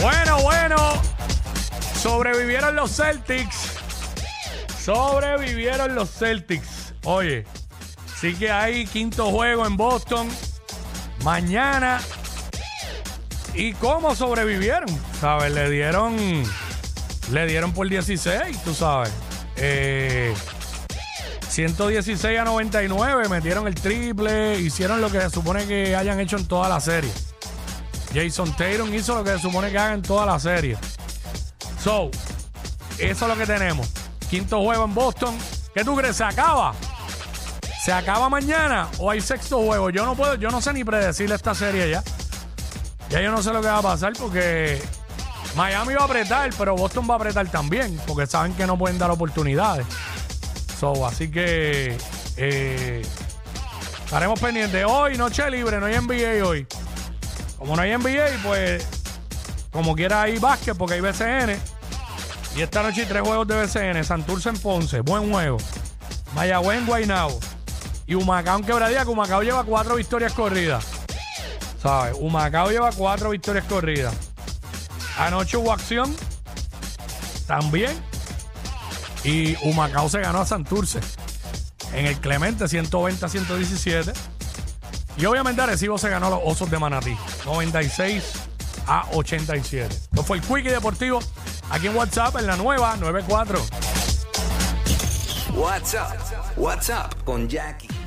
Bueno, bueno. Sobrevivieron los Celtics. Sobrevivieron los Celtics. Oye, sí que hay quinto juego en Boston. Mañana. ¿Y cómo sobrevivieron? ¿Sabes? Le dieron. Le dieron por 16, tú sabes. Eh, 116 a 99, metieron el triple, hicieron lo que se supone que hayan hecho en toda la serie. Jason Tatum hizo lo que se supone que haga en toda la serie. So, eso es lo que tenemos. Quinto juego en Boston. ¿Qué tú crees? ¿Se acaba? ¿Se acaba mañana o hay sexto juego? Yo no puedo, yo no sé ni predecirle esta serie ya. Ya yo no sé lo que va a pasar porque Miami va a apretar, pero Boston va a apretar también, porque saben que no pueden dar oportunidades. So, así que eh, estaremos pendientes. Hoy, noche libre, no hay NBA hoy. Como no hay NBA, pues como quiera hay básquet porque hay BCN. Y esta noche hay tres juegos de BCN. Santurce en Ponce, buen juego. Mayagüez en Guaynabo. Y Humacao en Quebradía, que Humacao lleva cuatro victorias corridas. ¿Sabes? Humacao lleva cuatro victorias corridas. Anoche hubo acción. También. Y Humacao se ganó a Santurce. En el Clemente 120 a 117. Y obviamente Arecibo se ganó los Osos de Manatí. 96 a 87. Esto fue el Quickie Deportivo aquí en WhatsApp en la nueva 94. WhatsApp, WhatsApp con Jackie.